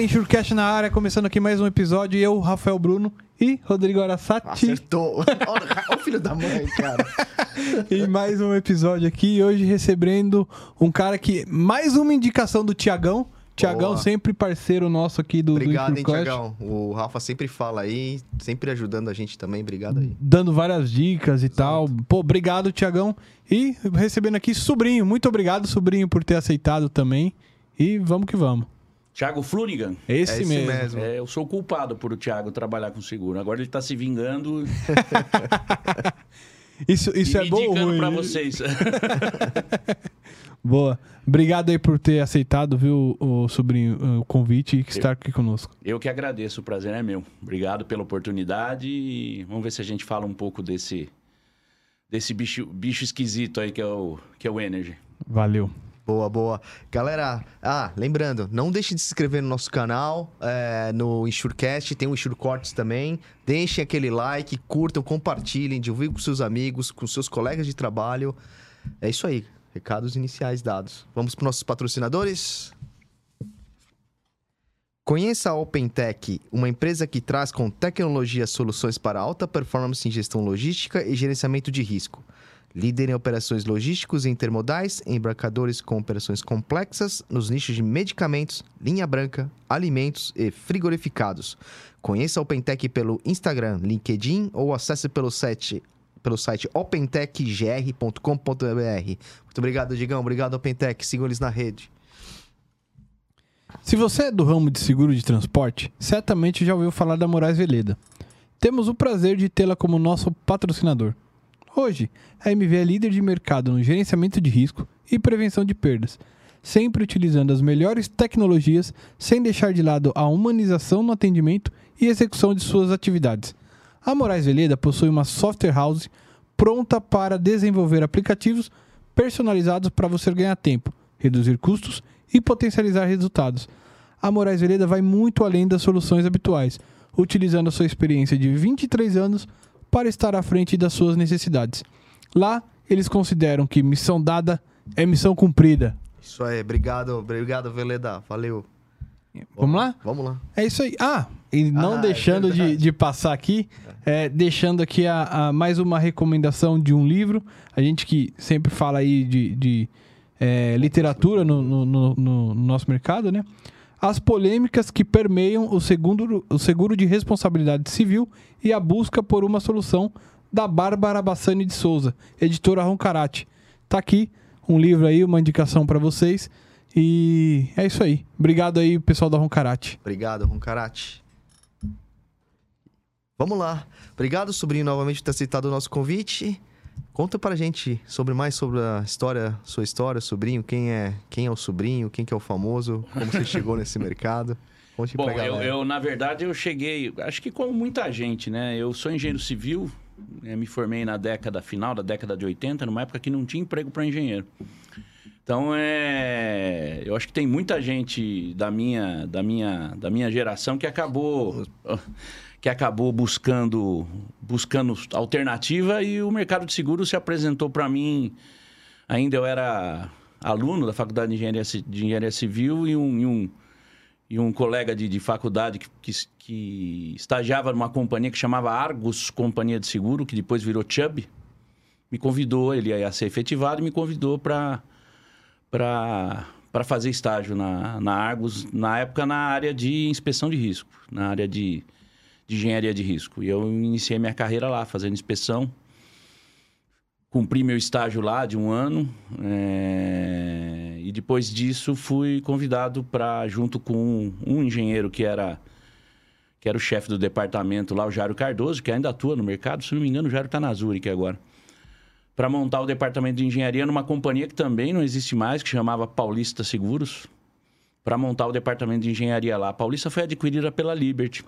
galera, Enxurcast na área, começando aqui mais um episódio. Eu, Rafael Bruno e Rodrigo Arasati. Acertou. Olha o filho da mãe, cara. e mais um episódio aqui. Hoje recebendo um cara que. Mais uma indicação do Tiagão. Tiagão, sempre parceiro nosso aqui do, Obrigado, do hein, Tiagão. O Rafa sempre fala aí, sempre ajudando a gente também. Obrigado aí. Dando várias dicas e tal. Pô, obrigado, Tiagão. E recebendo aqui Sobrinho. Muito obrigado, Sobrinho, por ter aceitado também. E vamos que vamos. Thiago Flunigan. Esse, É esse mesmo. mesmo. É, eu sou culpado por o Thiago trabalhar com seguro. Agora ele tá se vingando Isso, isso e é me bom ou ruim? pra vocês. Boa. Obrigado aí por ter aceitado, viu, o sobrinho, o convite e estar aqui conosco. eu que agradeço, o prazer é meu. Obrigado pela oportunidade e vamos ver se a gente fala um pouco desse desse bicho, bicho esquisito aí que é o que é o Energy. Valeu. Boa, boa. Galera, ah, lembrando, não deixe de se inscrever no nosso canal, é, no Enxurcast, tem o Enxur Cortes também. Deixem aquele like, curtam, compartilhem, divulguem com seus amigos, com seus colegas de trabalho. É isso aí, recados iniciais dados. Vamos para nossos patrocinadores? Conheça a OpenTech, uma empresa que traz com tecnologia soluções para alta performance em gestão logística e gerenciamento de risco. Líder em operações logísticos e intermodais, embarcadores com operações complexas nos nichos de medicamentos, linha branca, alimentos e frigorificados. Conheça a OpenTech pelo Instagram, LinkedIn ou acesse pelo site, pelo site opentechgr.com.br. Muito obrigado, Digão. Obrigado, OpenTech. Sigam eles na rede. Se você é do ramo de seguro de transporte, certamente já ouviu falar da Moraes Veleda. Temos o prazer de tê-la como nosso patrocinador. Hoje, a MV é líder de mercado no gerenciamento de risco e prevenção de perdas, sempre utilizando as melhores tecnologias sem deixar de lado a humanização no atendimento e execução de suas atividades. A Moraes Veleda possui uma software house pronta para desenvolver aplicativos personalizados para você ganhar tempo, reduzir custos e potencializar resultados. A Moraes Veleda vai muito além das soluções habituais, utilizando a sua experiência de 23 anos para estar à frente das suas necessidades. Lá, eles consideram que missão dada é missão cumprida. Isso aí. Obrigado, obrigado, Veleda. Valeu. Vamos lá? Vamos lá. É isso aí. Ah, e não Ah, é deixando de, verdade. de passar aqui, é, deixando aqui a, a mais uma recomendação de um livro. A gente que sempre fala aí de, de, é, literatura no, no- no- no nosso mercado, né? As polêmicas que permeiam o seguro, o seguro de responsabilidade civil e a busca por uma solução da Bárbara Bassani de Souza, editora Roncarate. Tá aqui um livro aí, uma indicação para vocês. E é isso aí. Obrigado aí, pessoal da Roncarate. Obrigado, Roncarate. Vamos lá. Obrigado, sobrinho, novamente por ter aceitado o nosso convite. Conta pra gente sobre mais sobre a história, sua história, sobrinho, quem é, quem é o sobrinho, quem que é o famoso, como você chegou nesse mercado. Conte Bom, eu, eu, na verdade eu cheguei, acho que como muita gente, né? Eu sou engenheiro civil, né, me formei na década final da década de 80, numa época que não tinha emprego para engenheiro. Então é, eu acho que tem muita gente da minha, da minha, da minha geração que acabou que acabou buscando buscando alternativa e o mercado de seguros se apresentou para mim. Ainda eu era aluno da Faculdade de Engenharia, de Engenharia Civil e um, e um e um colega de, de faculdade que, que, que estagiava numa companhia que chamava Argus Companhia de Seguro, que depois virou Chubb, me convidou, ele ia ser efetivado, e me convidou para para fazer estágio na, na Argus, na época na área de inspeção de risco, na área de, de engenharia de risco. E eu iniciei minha carreira lá, fazendo inspeção. Cumpri meu estágio lá de um ano. é, E depois disso fui convidado para, junto com um, um engenheiro que era que era o chefe do departamento lá, o Jário Cardoso, que ainda atua no mercado, se não me engano, o Jário está na Zurich agora, para montar o departamento de engenharia numa companhia que também não existe mais, que chamava Paulista Seguros, para montar o departamento de engenharia lá. A Paulista foi adquirida pela Liberty.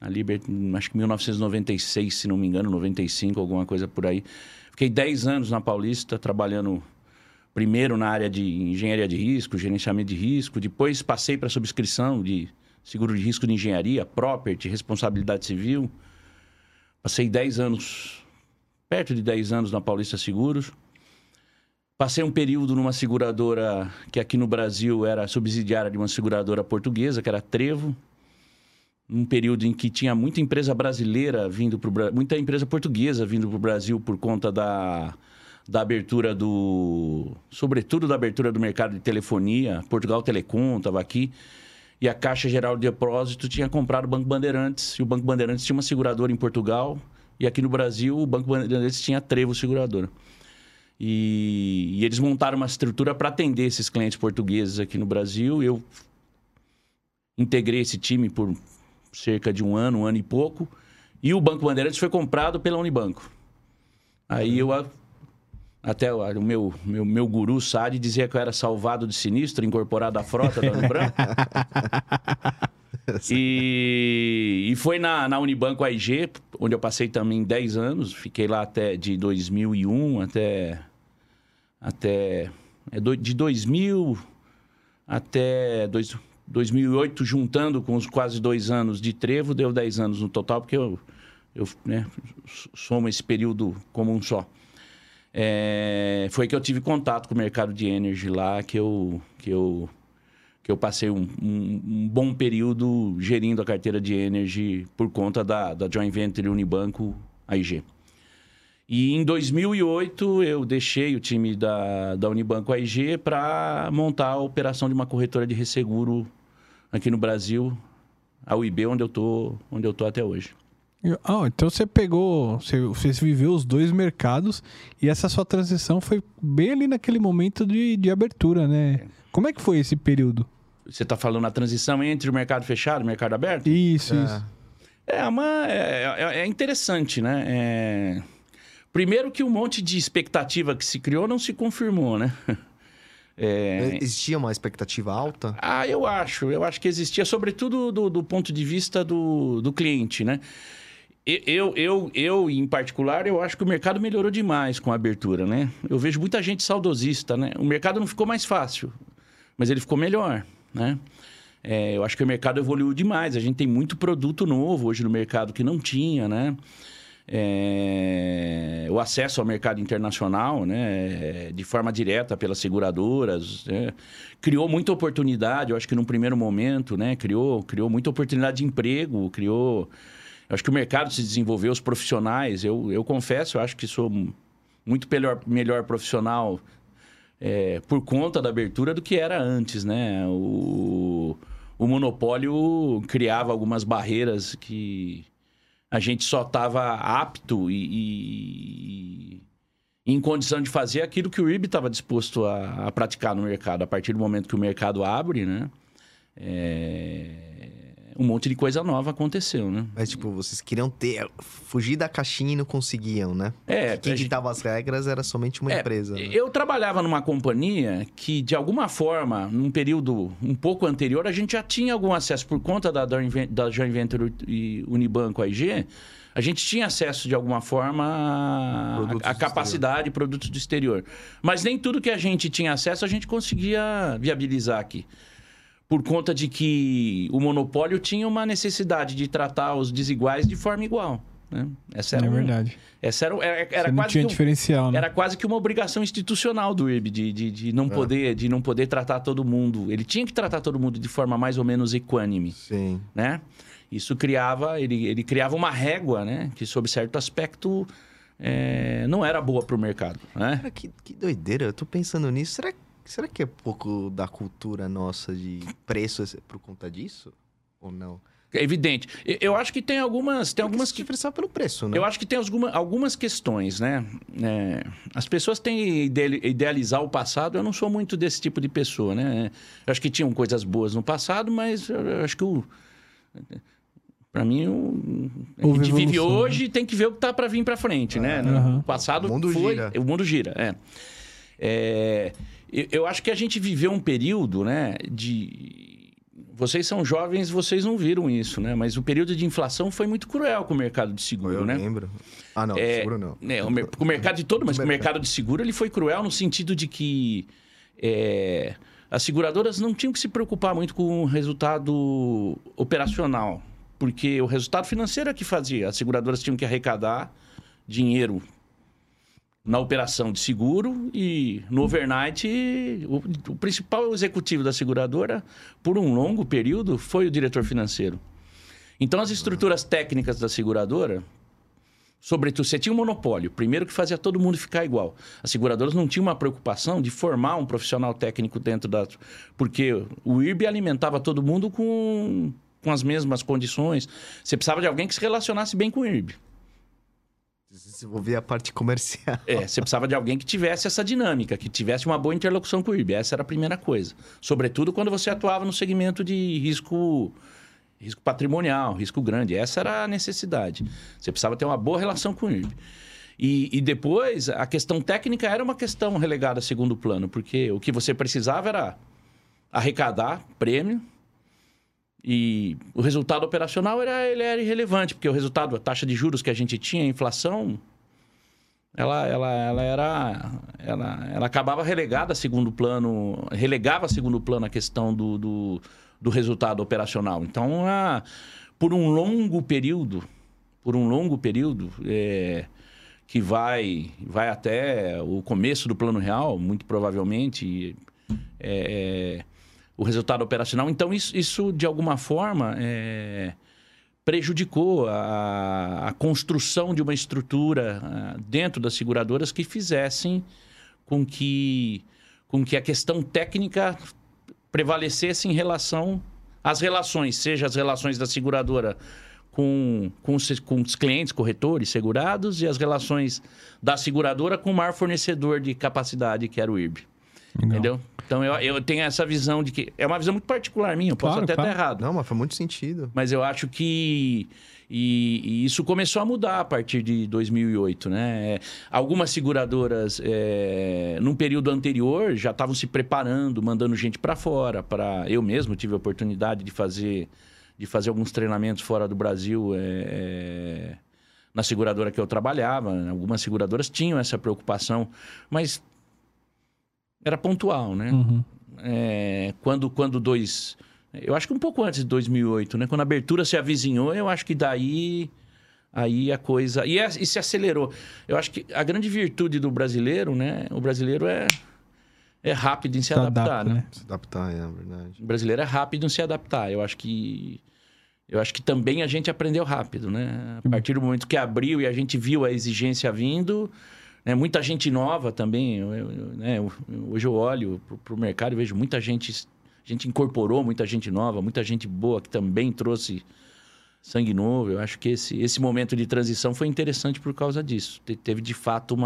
A Liberty, acho que em 1996, se não me engano, 95, alguma coisa por aí. Fiquei 10 anos na Paulista, trabalhando primeiro na área de engenharia de risco, gerenciamento de risco, depois passei para subscrição de seguro de risco de engenharia, property, responsabilidade civil. Passei 10 anos, perto de 10 anos na Paulista Seguros. Passei um período numa seguradora que aqui no Brasil era subsidiária de uma seguradora portuguesa, que era Trevo. Um período em que tinha muita empresa brasileira vindo para muita empresa portuguesa vindo para o Brasil por conta da, da abertura do. Sobretudo da abertura do mercado de telefonia. Portugal Telecom estava aqui. E a Caixa Geral de Depósito tinha comprado o Banco Bandeirantes. E o Banco Bandeirantes tinha uma seguradora em Portugal. E aqui no Brasil, o Banco Bandeirantes tinha Trevo Seguradora. E, e eles montaram uma estrutura para atender esses clientes portugueses aqui no Brasil. Eu integrei esse time por cerca de um ano, um ano e pouco. E o Banco Bandeirantes foi comprado pela Unibanco. Aí eu até o meu, meu, meu guru Sade dizia que eu era salvado de sinistro, incorporado à frota da Unibanco. e, e foi na, na Unibanco AIG, onde eu passei também 10 anos. Fiquei lá até de 2001 até. até é, de 2000 até dois, 2008, juntando com os quase dois anos de trevo, deu 10 anos no total, porque eu, eu né, somo esse período como um só. É, foi que eu tive contato com o mercado de energy lá, que eu, que eu, que eu passei um, um, um bom período gerindo a carteira de energy por conta da, da joint venture Unibanco AIG. E em 2008 eu deixei o time da, da Unibanco AIG para montar a operação de uma corretora de resseguro aqui no Brasil, a UIB, onde eu tô, onde eu tô até hoje. Ah, então você pegou, você, você viveu os dois mercados e essa sua transição foi bem ali naquele momento de, de abertura, né? Como é que foi esse período? Você está falando a transição entre o mercado fechado e o mercado aberto? Isso, é. isso. É, uma, é, é, é interessante, né? É... Primeiro que um monte de expectativa que se criou não se confirmou, né? É... Existia uma expectativa alta? Ah, eu acho. Eu acho que existia, sobretudo do, do ponto de vista do, do cliente, né? Eu, eu, eu, em particular, eu acho que o mercado melhorou demais com a abertura, né? Eu vejo muita gente saudosista, né? O mercado não ficou mais fácil, mas ele ficou melhor, né? É, eu acho que o mercado evoluiu demais. A gente tem muito produto novo hoje no mercado que não tinha, né? É, o acesso ao mercado internacional, né, de forma direta pelas seguradoras, né, criou muita oportunidade. Eu acho que num primeiro momento, né, criou, criou muita oportunidade de emprego, criou. Eu acho que o mercado se desenvolveu, os profissionais. Eu, eu confesso, eu acho que sou muito melhor, melhor profissional é, por conta da abertura do que era antes, né? O, o monopólio criava algumas barreiras que a gente só estava apto e, e, em condição de fazer aquilo que o IRB estava disposto a, a, praticar no mercado. A partir do momento que o mercado abre, né? É um monte de coisa nova aconteceu, né? Mas, tipo, vocês queriam ter... Fugir da caixinha e não conseguiam, né? É. Quem gente... ditava as regras era somente uma é, empresa. Né? Eu trabalhava numa companhia que, de alguma forma, num período um pouco anterior, a gente já tinha algum acesso por conta da, da Joint Venture e Unibanco AIG, a gente tinha acesso de alguma forma à capacidade de produtos do exterior. Mas nem tudo que a gente tinha acesso a gente conseguia viabilizar aqui por conta de que o monopólio tinha uma necessidade de tratar os desiguais de forma igual. Né? Essa era é um, verdade. Essa era, era, era quase tinha que um, diferencial, né? Era quase que uma obrigação institucional do IRB de, de, de não é. poder, de não poder tratar todo mundo. Ele tinha que tratar todo mundo de forma mais ou menos equânime. Sim. Né? Isso criava, ele, ele criava uma régua, né? Que sob certo aspecto é, não era boa para o mercado. Né? Cara, que, que doideira. Eu tô pensando nisso. Será que Será que é pouco da cultura nossa de preço por conta disso? Ou não? É evidente. Eu acho que tem algumas. Tem algumas que diferenciar pelo preço, né? Eu acho que tem alguma, algumas questões, né? É, as pessoas têm idealizar o passado. Eu não sou muito desse tipo de pessoa, né? Eu acho que tinham coisas boas no passado, mas eu acho que o. Para mim, o, a gente vive né? hoje tem que ver o que está para vir para frente, né? Uhum. O passado o mundo foi, gira. O mundo gira, é. é eu acho que a gente viveu um período, né, de vocês são jovens, vocês não viram isso, né? Mas o período de inflação foi muito cruel com o mercado de seguro, eu né? Eu lembro. Ah, não, é, seguro não. É, o, mer o mercado de todo, mas o mercado de seguro ele foi cruel no sentido de que é, as seguradoras não tinham que se preocupar muito com o resultado operacional, porque o resultado financeiro é que fazia. As seguradoras tinham que arrecadar dinheiro na operação de seguro e no overnight o, o, principal executivo da seguradora por um longo período foi o diretor financeiro. Então as estruturas técnicas da seguradora, sobretudo você tinha um monopólio, primeiro que fazia todo mundo ficar igual. As seguradoras não tinham uma preocupação de formar um profissional técnico dentro da porque o IRB alimentava todo mundo com com as mesmas condições. Você precisava de alguém que se relacionasse bem com o IRB desenvolver a parte comercial. É, você precisava de alguém que tivesse essa dinâmica, que tivesse uma boa interlocução com o IRB. Essa era a primeira coisa. Sobretudo quando você atuava no segmento de risco, risco patrimonial, risco grande. Essa era a necessidade. Você precisava ter uma boa relação com o IRB. E, e depois, a questão técnica era uma questão relegada a segundo plano, porque o que você precisava era arrecadar prêmio, e o resultado operacional era, ele era irrelevante, porque o resultado, a taxa de juros que a gente tinha, a inflação, ela, ela, ela era. Ela, ela acabava relegada a segundo plano, relegava a segundo plano a questão do, do, do resultado operacional. Então, a, por um longo período, por um longo período, é, que vai, vai até o começo do plano real, muito provavelmente. É, é o resultado operacional. Então, isso, isso de alguma forma, é, prejudicou a, a, construção de uma estrutura a, dentro das seguradoras que fizessem com que, com que a questão técnica prevalecesse em relação às relações, seja as relações da seguradora com, com, com os clientes, corretores, segurados, e as relações da seguradora com o maior fornecedor de capacidade, que era o IRB. Legal. Entendeu? Então eu, eu tenho essa visão de que. É uma visão muito particular minha, eu posso claro, até claro. estar errado. Não, mas faz muito sentido. Mas eu acho que. E, e, isso começou a mudar a partir de 2008, né? Algumas seguradoras, é, num período anterior, já estavam se preparando, mandando gente para fora. Para eu mesmo tive a oportunidade de fazer, de fazer alguns treinamentos fora do Brasil. É, na seguradora que eu trabalhava, algumas seguradoras tinham essa preocupação, mas era pontual, né? Uhum. É, quando, quando dois... Eu acho que um pouco antes de 2008, né? Quando a abertura se avizinhou, eu acho que daí... Aí a coisa... E, é, e se acelerou. Eu acho que a grande virtude do brasileiro, né? O brasileiro é é rápido em se, se adaptar, adapta, né? né? Se adaptar, é verdade. O brasileiro é rápido em se adaptar. Eu acho que eu acho que também a gente aprendeu rápido, né? A partir do momento que abriu e a gente viu a exigência vindo, né? Muita gente nova também. Eu, eu, né? Hoje eu olho para o mercado e vejo muita gente. A gente incorporou muita gente nova, muita gente boa que também trouxe sangue novo. Eu acho que esse, esse momento de transição foi interessante por causa disso. Te, teve de fato uma